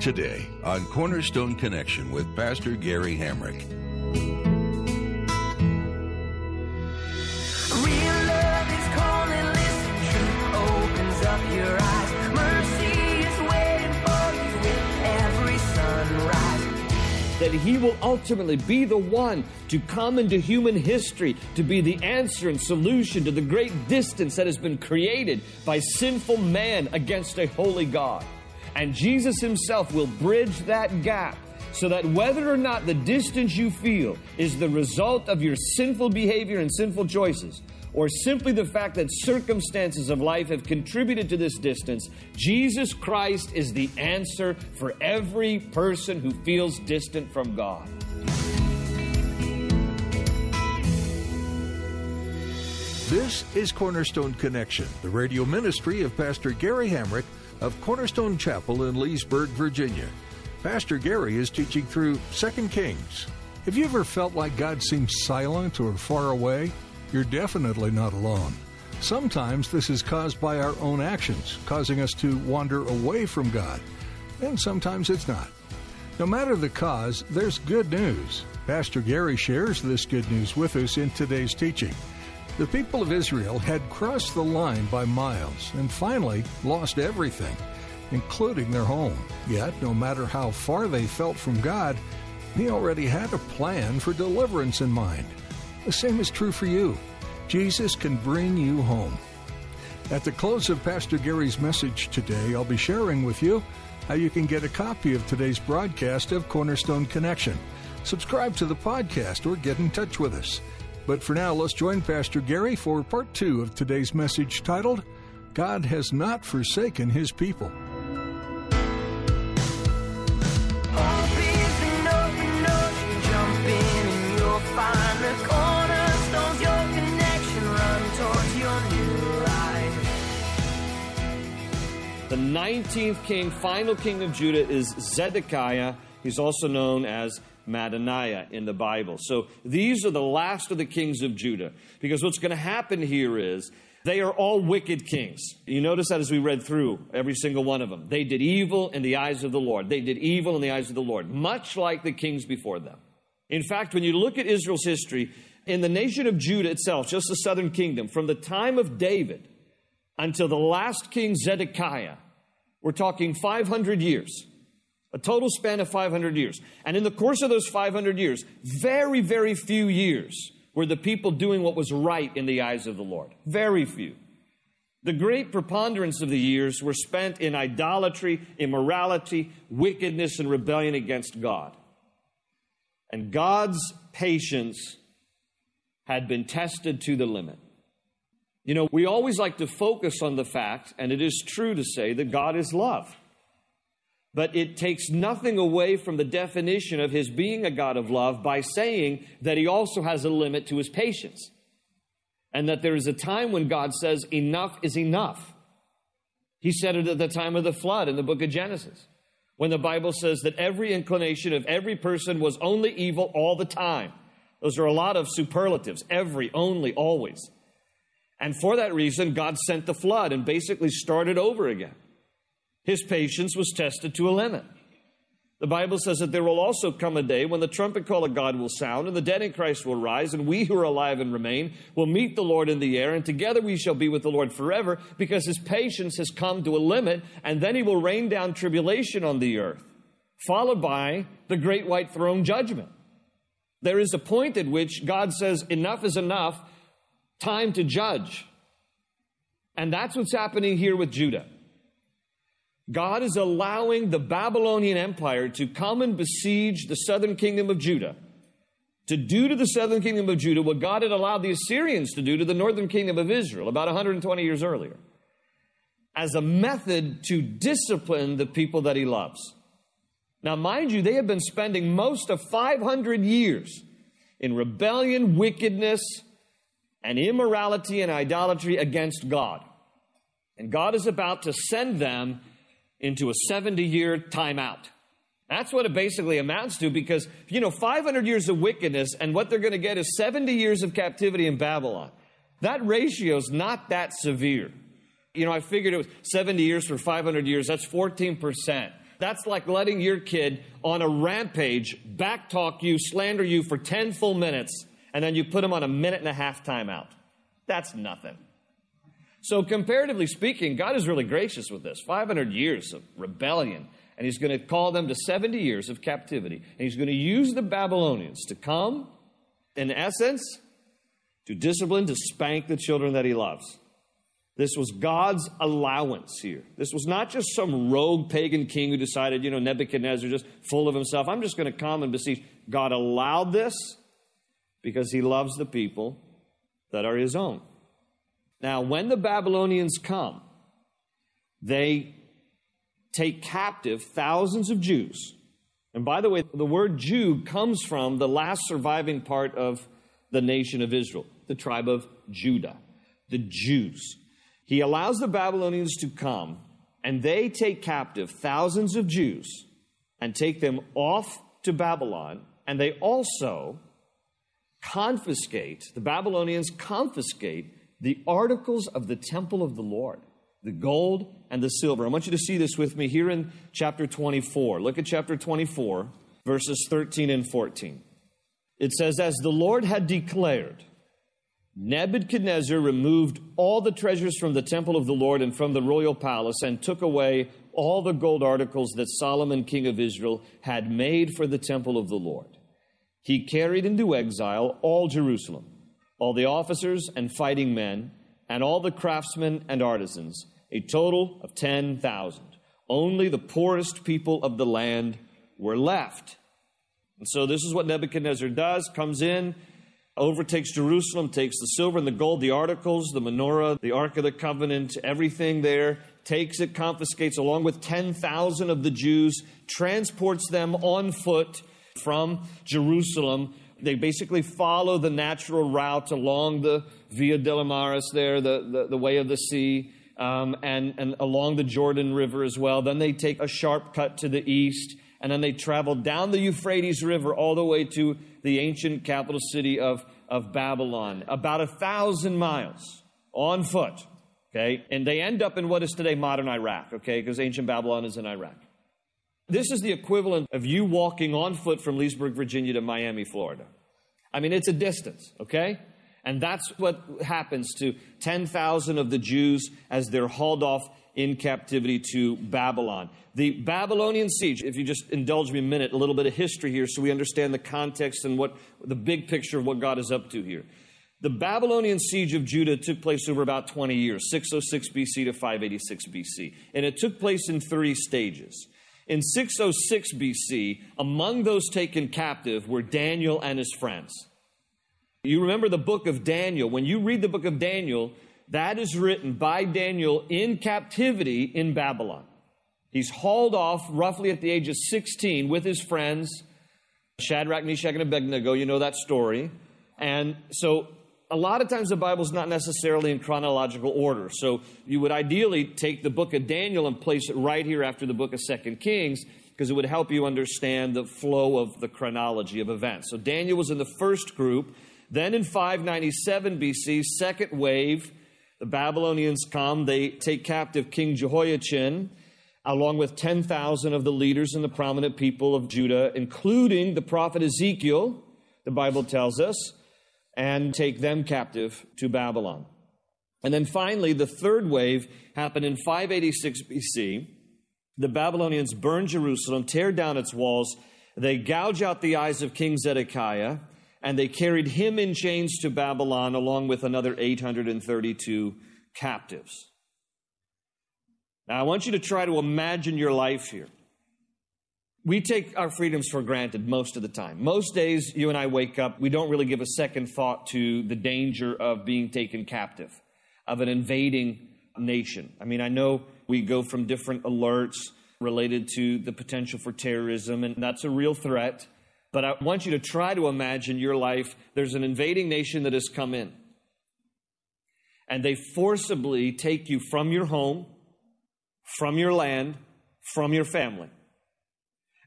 Today on Cornerstone Connection with Pastor Gary Hamrick. Real love is calling, listen, truth opens up your eyes. Mercy is waiting for you with every sunrise. that he will ultimately be the one to come into human history to be the answer and solution to the great distance that has been created by sinful man against a holy God. And Jesus himself will bridge that gap so that whether or not the distance you feel is the result of your sinful behavior and sinful choices, or simply the fact that circumstances of life have contributed to this distance, Jesus Christ is the answer for every person who feels distant from God. This is Cornerstone Connection, the radio ministry of Pastor Gary Hamrick of Cornerstone Chapel in Leesburg, Virginia. Pastor Gary is teaching through 2 Kings. Have you ever felt like God seems silent or far away? You're definitely not alone. Sometimes this is caused by our own actions, causing us to wander away from God. And sometimes it's not. No matter the cause, there's good news. Pastor Gary shares this good news with us in today's teaching. The people of Israel had crossed the line by miles and finally lost everything, including their home. Yet, no matter how far they felt from God, He already had a plan for deliverance in mind. The same is true for you. Jesus can bring you home. At the close of Pastor Gary's message today, I'll be sharing with you how you can get a copy of today's broadcast of Cornerstone Connection. Subscribe to the podcast or get in touch with us. But for now, let's join Pastor Gary for part two of today's message titled, God Has Not Forsaken His People. Hope is an open ocean, jump in and you'll find the cornerstones, your connection, run towards your new life. The 19th king, final king of Judah, is Zedekiah. He's also known as Mattaniah in the Bible. So these are the last of the kings of Judah. Because what's going to happen here is they are all wicked kings. You notice that as we read through every single one of them. They did evil in the eyes of the Lord. They did evil in the eyes of the Lord, much like the kings before them. In fact, when you look at Israel's history, in the nation of Judah itself, just the southern kingdom, from the time of David until the last king Zedekiah, we're talking 500 years. A total span of 500 years. And in the course of those 500 years, very, very few years were the people doing what was right in the eyes of the Lord. Very few. The great preponderance of the years were spent in idolatry, immorality, wickedness, and rebellion against God. And God's patience had been tested to the limit. You know, we always like to focus on the fact, and it is true to say, that God is love. But it takes nothing away from the definition of his being a God of love by saying that he also has a limit to his patience. And that there is a time when God says, enough is enough. He said it at the time of the flood in the book of Genesis, when the Bible says that every inclination of every person was only evil all the time. Those are a lot of superlatives every, only, always. And for that reason, God sent the flood and basically started over again. His patience was tested to a limit. The Bible says that there will also come a day when the trumpet call of God will sound, and the dead in Christ will rise, and we who are alive and remain will meet the Lord in the air, and together we shall be with the Lord forever, because his patience has come to a limit, and then he will rain down tribulation on the earth, followed by the great white throne judgment. There is a point at which God says, Enough is enough, time to judge. And that's what's happening here with Judah. God is allowing the Babylonian Empire to come and besiege the southern kingdom of Judah, to do to the southern kingdom of Judah what God had allowed the Assyrians to do to the northern kingdom of Israel about 120 years earlier. as a method to discipline the people that he loves. Now, mind you, they have been spending most of 500 years in rebellion, wickedness, and immorality and idolatry against God. And God is about to send them into a 70 year timeout. That's what it basically amounts to because, you know, 500 years of wickedness and what they're going to get is 70 years of captivity in Babylon. That ratio is not that severe. You know, I figured it was 70 years for 500 years, that's 14%. That's like letting your kid on a rampage backtalk you, slander you for 10 full minutes, and then you put him on a minute and a half timeout. That's nothing. So, comparatively speaking, God is really gracious with this 500 years of rebellion. And He's going to call them to 70 years of captivity. And He's going to use the Babylonians to come, in essence, to discipline, to spank the children that He loves. This was God's allowance here. This was not just some rogue pagan king who decided, you know, Nebuchadnezzar just full of himself. I'm just going to come and besiege. God allowed this because he loves the people that are his own. Now, when the Babylonians come, they take captive thousands of Jews. And by the way, the word Jew comes from the last surviving part of the nation of Israel, the tribe of Judah, the Jews. He allows the Babylonians to come, and they take captive thousands of Jews and take them off to Babylon, and they also confiscate, the Babylonians confiscate the articles of the temple of the Lord, the gold and the silver. I want you to see this with me here in chapter 24. Look at chapter 24, verses 13 and 14. It says, As the Lord had declared, Nebuchadnezzar removed all the treasures from the temple of the Lord and from the royal palace and took away all the gold articles that Solomon, king of Israel, had made for the temple of the Lord. He carried into exile all Jerusalem, all the officers and fighting men, and all the craftsmen and artisans, a total of 10,000. Only the poorest people of the land were left. And so this is what Nebuchadnezzar does comes in, overtakes Jerusalem, takes the silver and the gold, the articles, the menorah, the Ark of the Covenant, everything there, takes it, confiscates along with 10,000 of the Jews, transports them on foot from Jerusalem. They basically follow the natural route along the Via Maris there, the, the, the way of the sea. Um, and, and along the Jordan River as well. Then they take a sharp cut to the east, and then they travel down the Euphrates River all the way to the ancient capital city of, of Babylon, about a thousand miles on foot. Okay, and they end up in what is today modern Iraq. Okay, because ancient Babylon is in Iraq. This is the equivalent of you walking on foot from Leesburg, Virginia to Miami, Florida. I mean, it's a distance. Okay, and that's what happens to 10,000 of the Jews as they're hauled off in captivity to Babylon. The Babylonian siege, if you just indulge me a minute, a little bit of history here so we understand the context and what the big picture of what God is up to here. The Babylonian siege of Judah took place over about 20 years, 606 BC to 586 BC, and it took place in three stages. In 606 BC, among those taken captive were Daniel and his friends. You remember the book of Daniel. When you read the book of Daniel, that is written by Daniel in captivity in Babylon. He's hauled off roughly at the age of 16 with his friends, Shadrach, Meshach, and Abednego. You know that story. And so a lot of times the Bible's not necessarily in chronological order. So you would ideally take the book of Daniel and place it right here after the book of Second Kings because it would help you understand the flow of the chronology of events. So Daniel was in the first group. Then in 597 BC, second wave, the Babylonians come, they take captive King Jehoiachin, along with 10,000 of the leaders and the prominent people of Judah, including the prophet Ezekiel, the Bible tells us, and take them captive to Babylon. And then finally, the third wave happened in 586 BC. The Babylonians burn Jerusalem, tear down its walls, they gouge out the eyes of King Zedekiah, and they carried him in chains to Babylon along with another 832 captives. Now, I want you to try to imagine your life here. We take our freedoms for granted most of the time. Most days, you and I wake up, we don't really give a second thought to the danger of being taken captive, of an invading nation. I mean, I know we go from different alerts related to the potential for terrorism, and that's a real threat. But I want you to try to imagine your life. There's an invading nation that has come in, and they forcibly take you from your home, from your land, from your family.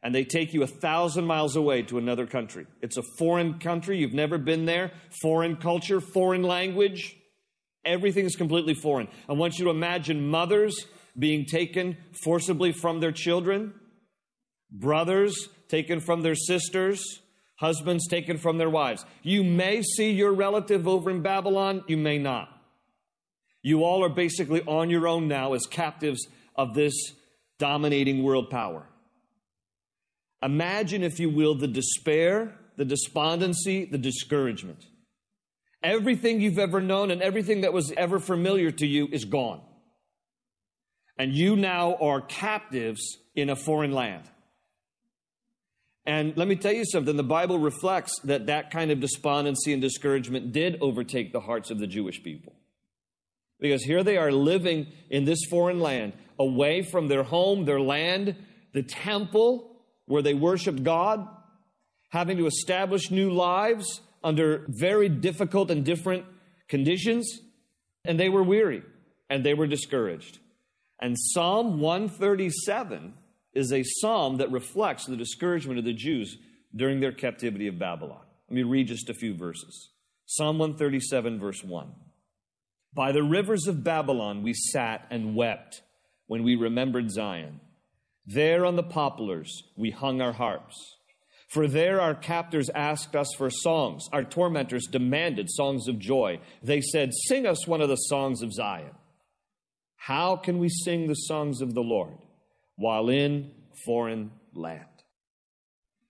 And they take you a thousand miles away to another country. It's a foreign country. You've never been there. Foreign culture, foreign language. Everything is completely foreign. I want you to imagine mothers being taken forcibly from their children, brothers taken from their sisters, husbands taken from their wives. You may see your relative over in Babylon, you may not. You all are basically on your own now as captives of this dominating world power. Imagine, if you will, the despair, the despondency, the discouragement. Everything you've ever known and everything that was ever familiar to you is gone. And you now are captives in a foreign land. And let me tell you something the Bible reflects that that kind of despondency and discouragement did overtake the hearts of the Jewish people. Because here they are living in this foreign land, away from their home, their land, the temple where they worshiped God, having to establish new lives under very difficult and different conditions. And they were weary and they were discouraged. And Psalm 137 is a psalm that reflects the discouragement of the Jews during their captivity of Babylon. Let me read just a few verses. Psalm 137, verse 1. By the rivers of Babylon we sat and wept when we remembered Zion. There on the poplars we hung our harps. For there our captors asked us for songs. Our tormentors demanded songs of joy. They said, Sing us one of the songs of Zion. How can we sing the songs of the Lord while in foreign land?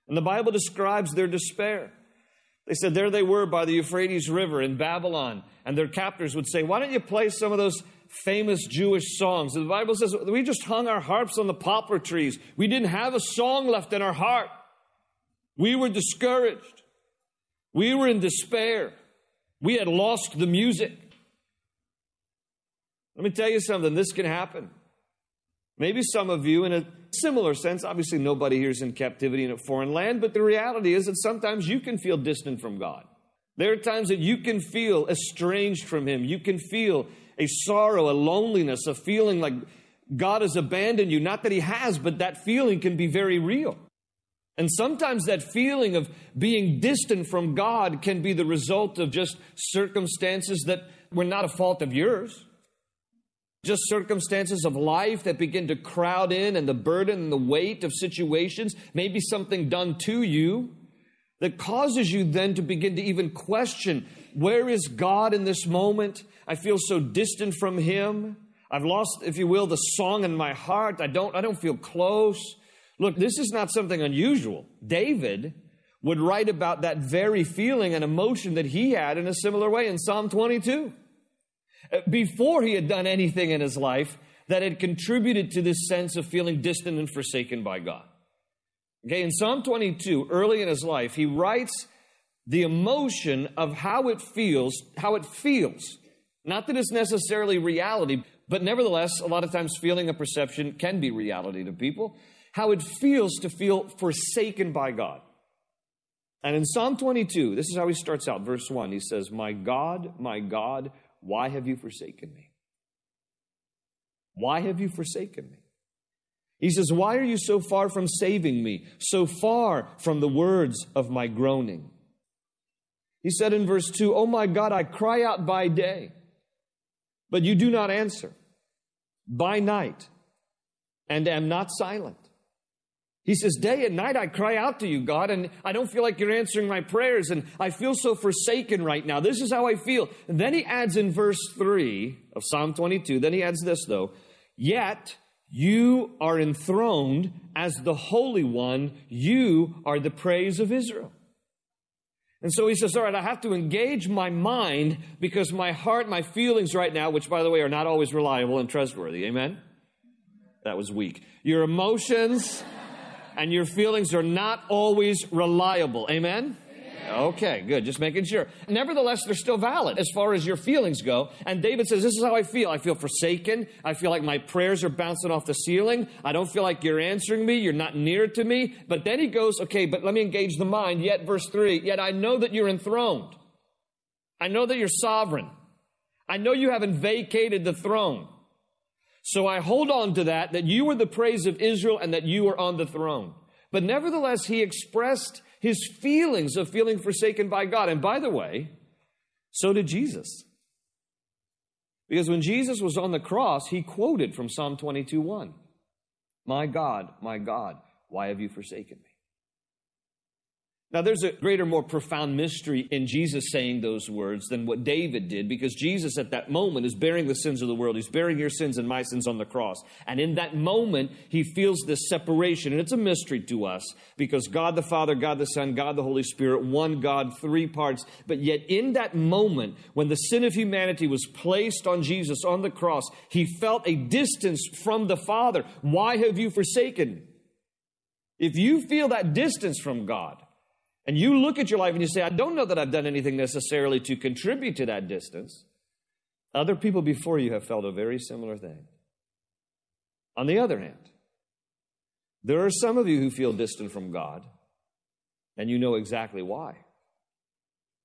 And the Bible describes their despair. They said there they were by the Euphrates River in Babylon, and their captors would say, Why don't you play some of those famous Jewish songs? The Bible says, We just hung our harps on the poplar trees. We didn't have a song left in our heart. We were discouraged. We were in despair. We had lost the music. Let me tell you something, this can happen. Maybe some of you, in a similar sense, obviously nobody here is in captivity in a foreign land, but the reality is that sometimes you can feel distant from God. There are times that you can feel estranged from Him. You can feel a sorrow, a loneliness, a feeling like God has abandoned you. Not that He has, but that feeling can be very real. And sometimes that feeling of being distant from God can be the result of just circumstances that were not a fault of yours just circumstances of life that begin to crowd in and the burden and the weight of situations, maybe something done to you that causes you then to begin to even question where is God in this moment? I feel so distant from Him. I've lost, if you will, the song in my heart. I don't, I don't feel close. Look, this is not something unusual. David would write about that very feeling and emotion that he had in a similar way in Psalm 22. Uh, before he had done anything in his life that had contributed to this sense of feeling distant and forsaken by God. Okay, in Psalm 22, early in his life, he writes the emotion of how it feels, how it feels. Not that it's necessarily reality, but nevertheless, a lot of times feeling a perception can be reality to people. How it feels to feel forsaken by God. And in Psalm 22, this is how he starts out, verse 1. He says, My God, my God, why have you forsaken me? Why have you forsaken me? He says, Why are you so far from saving me, so far from the words of my groaning? He said in verse 2, Oh my God, I cry out by day, but you do not answer, by night, and am not silent. He says, Day and night I cry out to you, God, and I don't feel like you're answering my prayers, and I feel so forsaken right now. This is how I feel. And then he adds in verse 3 of Psalm 22, then he adds this, though, Yet you are enthroned as the Holy One, you are the praise of Israel. And so he says, All right, I have to engage my mind because my heart, my feelings right now, which by the way are not always reliable and trustworthy. Amen? That was weak. Your emotions and your feelings are not always reliable. Amen? Okay, good. Just making sure. Nevertheless, they're still valid as far as your feelings go. And David says, This is how I feel. I feel forsaken. I feel like my prayers are bouncing off the ceiling. I don't feel like you're answering me. You're not near to me. But then he goes, Okay, but let me engage the mind. Yet, verse 3 Yet I know that you're enthroned. I know that you're sovereign. I know you haven't vacated the throne. So I hold on to that, that you were the praise of Israel and that you were on the throne. But nevertheless, he expressed his feelings of feeling forsaken by God. And by the way, so did Jesus. Because when Jesus was on the cross, he quoted from Psalm 22 1 My God, my God, why have you forsaken me? Now, there's a greater, more profound mystery in Jesus saying those words than what David did, because Jesus at that moment is bearing the sins of the world. He's bearing your sins and my sins on the cross. And in that moment, he feels this separation. And it's a mystery to us, because God the Father, God the Son, God the Holy Spirit, one God, three parts. But yet, in that moment, when the sin of humanity was placed on Jesus on the cross, he felt a distance from the Father. Why have you forsaken? If you feel that distance from God, and you look at your life and you say, I don't know that I've done anything necessarily to contribute to that distance. Other people before you have felt a very similar thing. On the other hand, there are some of you who feel distant from God, and you know exactly why.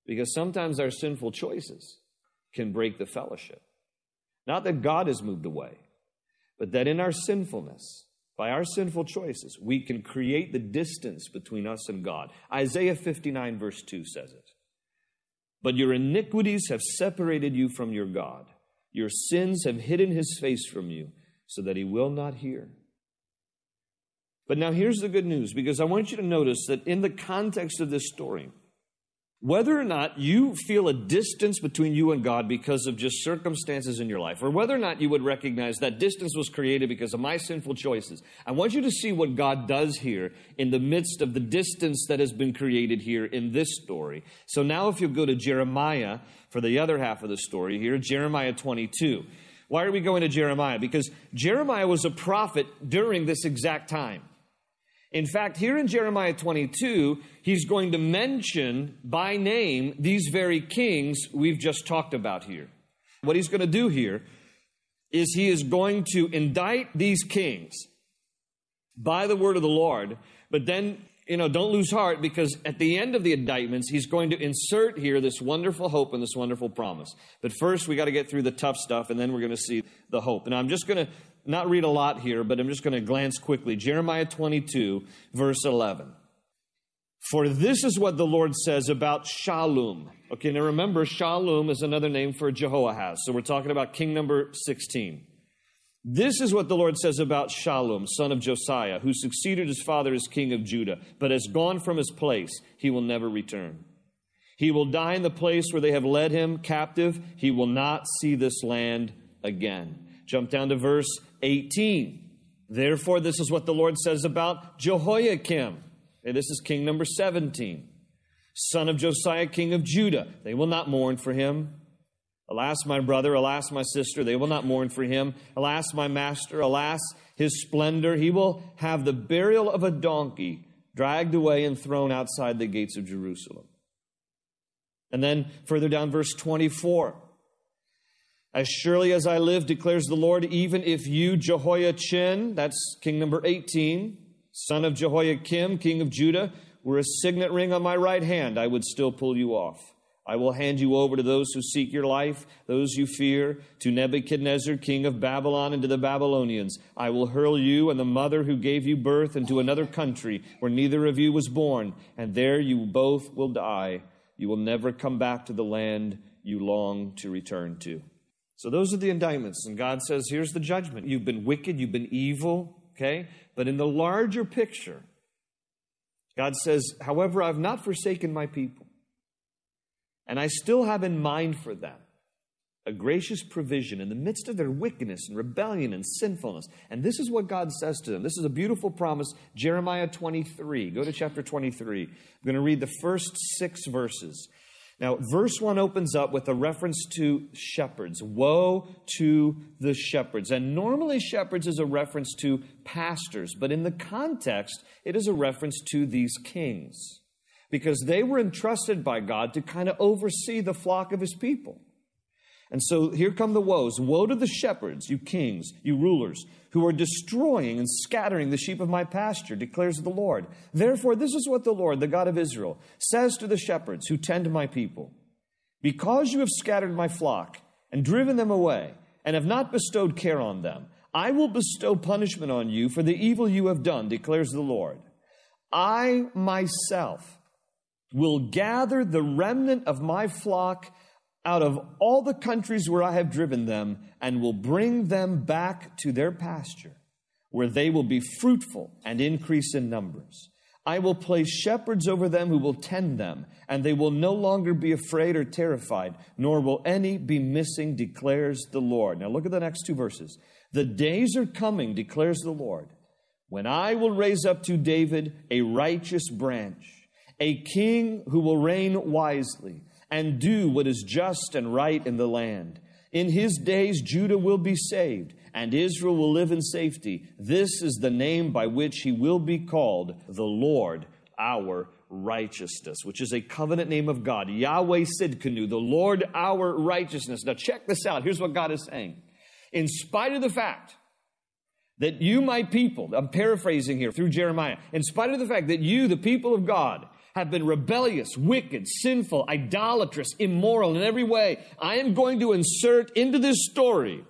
Because sometimes our sinful choices can break the fellowship. Not that God has moved away, but that in our sinfulness, by our sinful choices, we can create the distance between us and God. Isaiah 59, verse 2 says it. But your iniquities have separated you from your God. Your sins have hidden his face from you so that he will not hear. But now here's the good news because I want you to notice that in the context of this story, whether or not you feel a distance between you and God because of just circumstances in your life, or whether or not you would recognize that distance was created because of my sinful choices, I want you to see what God does here in the midst of the distance that has been created here in this story. So now, if you'll go to Jeremiah for the other half of the story here, Jeremiah 22. Why are we going to Jeremiah? Because Jeremiah was a prophet during this exact time. In fact, here in Jeremiah 22, he's going to mention by name these very kings we've just talked about here. What he's going to do here is he is going to indict these kings by the word of the Lord, but then, you know, don't lose heart because at the end of the indictments, he's going to insert here this wonderful hope and this wonderful promise. But first, we got to get through the tough stuff, and then we're going to see the hope. And I'm just going to not read a lot here, but I'm just going to glance quickly. Jeremiah 22, verse 11. For this is what the Lord says about Shallum. Okay, now remember, Shallum is another name for Jehoahaz. So we're talking about king number 16. This is what the Lord says about Shallum, son of Josiah, who succeeded his father as king of Judah, but has gone from his place. He will never return. He will die in the place where they have led him captive. He will not see this land again. Jump down to verse 18. Therefore, this is what the Lord says about Jehoiakim. And this is king number 17, son of Josiah, king of Judah. They will not mourn for him. Alas, my brother, alas, my sister, they will not mourn for him. Alas, my master, alas, his splendor. He will have the burial of a donkey, dragged away and thrown outside the gates of Jerusalem. And then further down, verse 24. As surely as I live, declares the Lord, even if you, Jehoiachin, that's king number 18, son of Jehoiakim, king of Judah, were a signet ring on my right hand, I would still pull you off. I will hand you over to those who seek your life, those you fear, to Nebuchadnezzar, king of Babylon, and to the Babylonians. I will hurl you and the mother who gave you birth into another country where neither of you was born, and there you both will die. You will never come back to the land you long to return to. So those are the indictments. And God says, here's the judgment. You've been wicked, you've been evil, okay? But in the larger picture, God says, however, I've not forsaken my people. And I still have in mind for them a gracious provision in the midst of their wickedness and rebellion and sinfulness. And this is what God says to them. This is a beautiful promise. Jeremiah 23. Go to chapter 23. I'm going to read the first six verses. Now, verse 1 opens up with a reference to shepherds. Woe to the shepherds. And normally, shepherds is a reference to pastors, but in the context, it is a reference to these kings. because they were entrusted by God to kind of oversee the flock of his people. And so here come the woes. Woe to the shepherds, you kings, you rulers, who are destroying and scattering the sheep of my pasture, declares the Lord. Therefore, this is what the Lord, the God of Israel, says to the shepherds who tend my people Because you have scattered my flock and driven them away, and have not bestowed care on them, I will bestow punishment on you for the evil you have done, declares the Lord. I myself will gather the remnant of my flock out of all the countries where I have driven them and will bring them back to their pasture, where they will be fruitful and increase in numbers. I will place shepherds over them who will tend them, and they will no longer be afraid or terrified, nor will any be missing, declares the Lord. Now look at the next two verses. The days are coming, declares the Lord, when I will raise up to David a righteous branch, a king who will reign wisely and do what is just and right in the land. In his days, Judah will be saved, and Israel will live in safety. This is the name by which he will be called the Lord our righteousness, which is a covenant name of God. Yahweh Sidkenu, the Lord our righteousness. Now, check this out. Here's what God is saying. In spite of the fact that you, my people, I'm paraphrasing here through Jeremiah, in spite of the fact that you, the people of God, have been rebellious, wicked, sinful, idolatrous, immoral in every way, I am going to insert into this story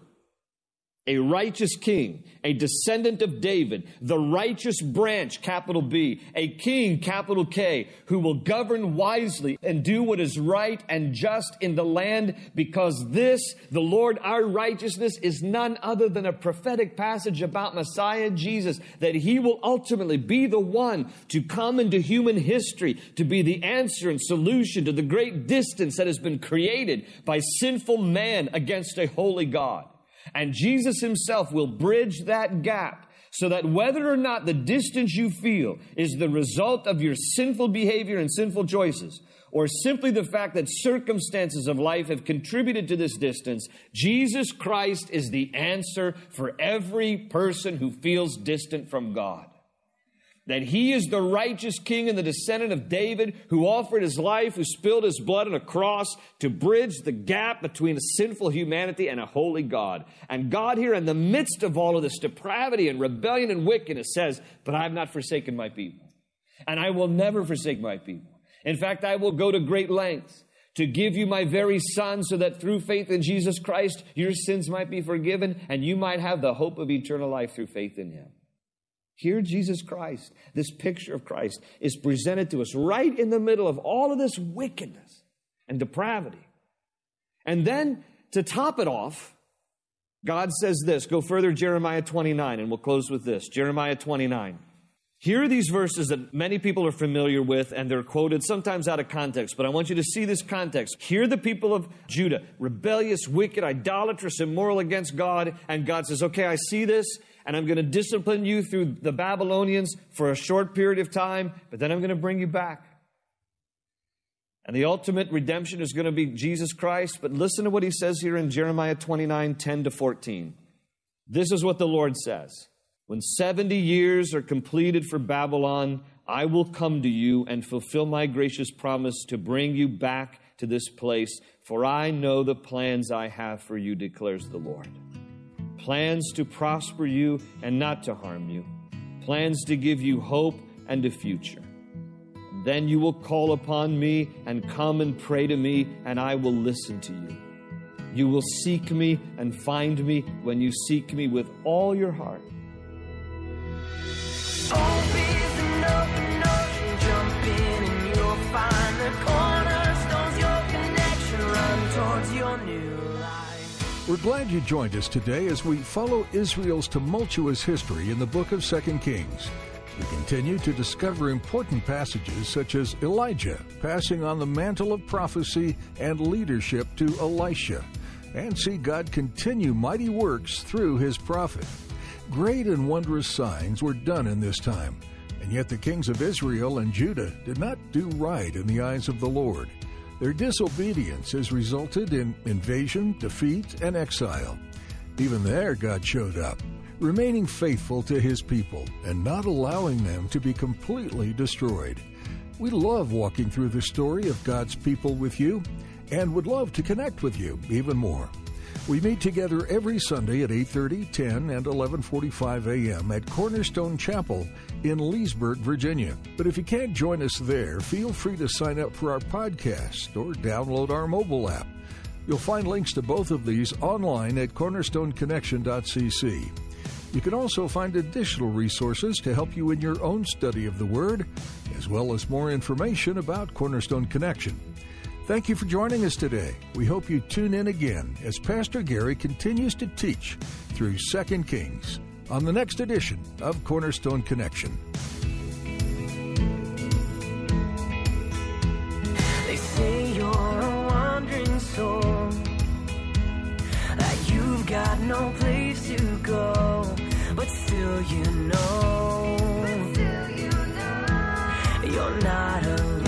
a righteous king, a descendant of David, the righteous branch, capital B, a king, capital K, who will govern wisely and do what is right and just in the land because this, the Lord our righteousness, is none other than a prophetic passage about Messiah Jesus, that he will ultimately be the one to come into human history to be the answer and solution to the great distance that has been created by sinful man against a holy God. And Jesus himself will bridge that gap so that whether or not the distance you feel is the result of your sinful behavior and sinful choices, or simply the fact that circumstances of life have contributed to this distance, Jesus Christ is the answer for every person who feels distant from God that he is the righteous king and the descendant of David who offered his life, who spilled his blood on a cross to bridge the gap between a sinful humanity and a holy God. And God here in the midst of all of this depravity and rebellion and wickedness says, but I have not forsaken my people. And I will never forsake my people. In fact, I will go to great lengths to give you my very son so that through faith in Jesus Christ, your sins might be forgiven and you might have the hope of eternal life through faith in him. Here, Jesus Christ, this picture of Christ, is presented to us right in the middle of all of this wickedness and depravity. And then to top it off, God says this. Go further, Jeremiah 29, and we'll close with this. Jeremiah 29. Here are these verses that many people are familiar with, and they're quoted sometimes out of context, but I want you to see this context. Here the people of Judah, rebellious, wicked, idolatrous, immoral against God, and God says, Okay, I see this, and I'm going to discipline you through the Babylonians for a short period of time, but then I'm going to bring you back. And the ultimate redemption is going to be Jesus Christ. But listen to what he says here in Jeremiah 29 10 to 14. This is what the Lord says When 70 years are completed for Babylon, I will come to you and fulfill my gracious promise to bring you back to this place, for I know the plans I have for you, declares the Lord plans to prosper you and not to harm you, plans to give you hope and a future. Then you will call upon me and come and pray to me, and I will listen to you. You will seek me and find me when you seek me with all your heart. We're glad you joined us today as we follow Israel's tumultuous history in the book of 2 Kings. We continue to discover important passages such as Elijah passing on the mantle of prophecy and leadership to Elisha, and see God continue mighty works through his prophet. Great and wondrous signs were done in this time, and yet the kings of Israel and Judah did not do right in the eyes of the Lord. Their disobedience has resulted in invasion, defeat, and exile. Even there, God showed up, remaining faithful to his people and not allowing them to be completely destroyed. We love walking through the story of God's people with you and would love to connect with you even more. We meet together every Sunday at 8:30, 10, and 11:45 a.m. at Cornerstone Chapel in Leesburg, Virginia. But if you can't join us there, feel free to sign up for our podcast or download our mobile app. You'll find links to both of these online at cornerstoneconnection.cc. You can also find additional resources to help you in your own study of the Word, as well as more information about Cornerstone Connection. Thank you for joining us today. We hope you tune in again as Pastor Gary continues to teach through 2 Kings on the next edition of Cornerstone Connection. They say you're a wandering soul, that you've got no place to go, but still you know, you're not alone.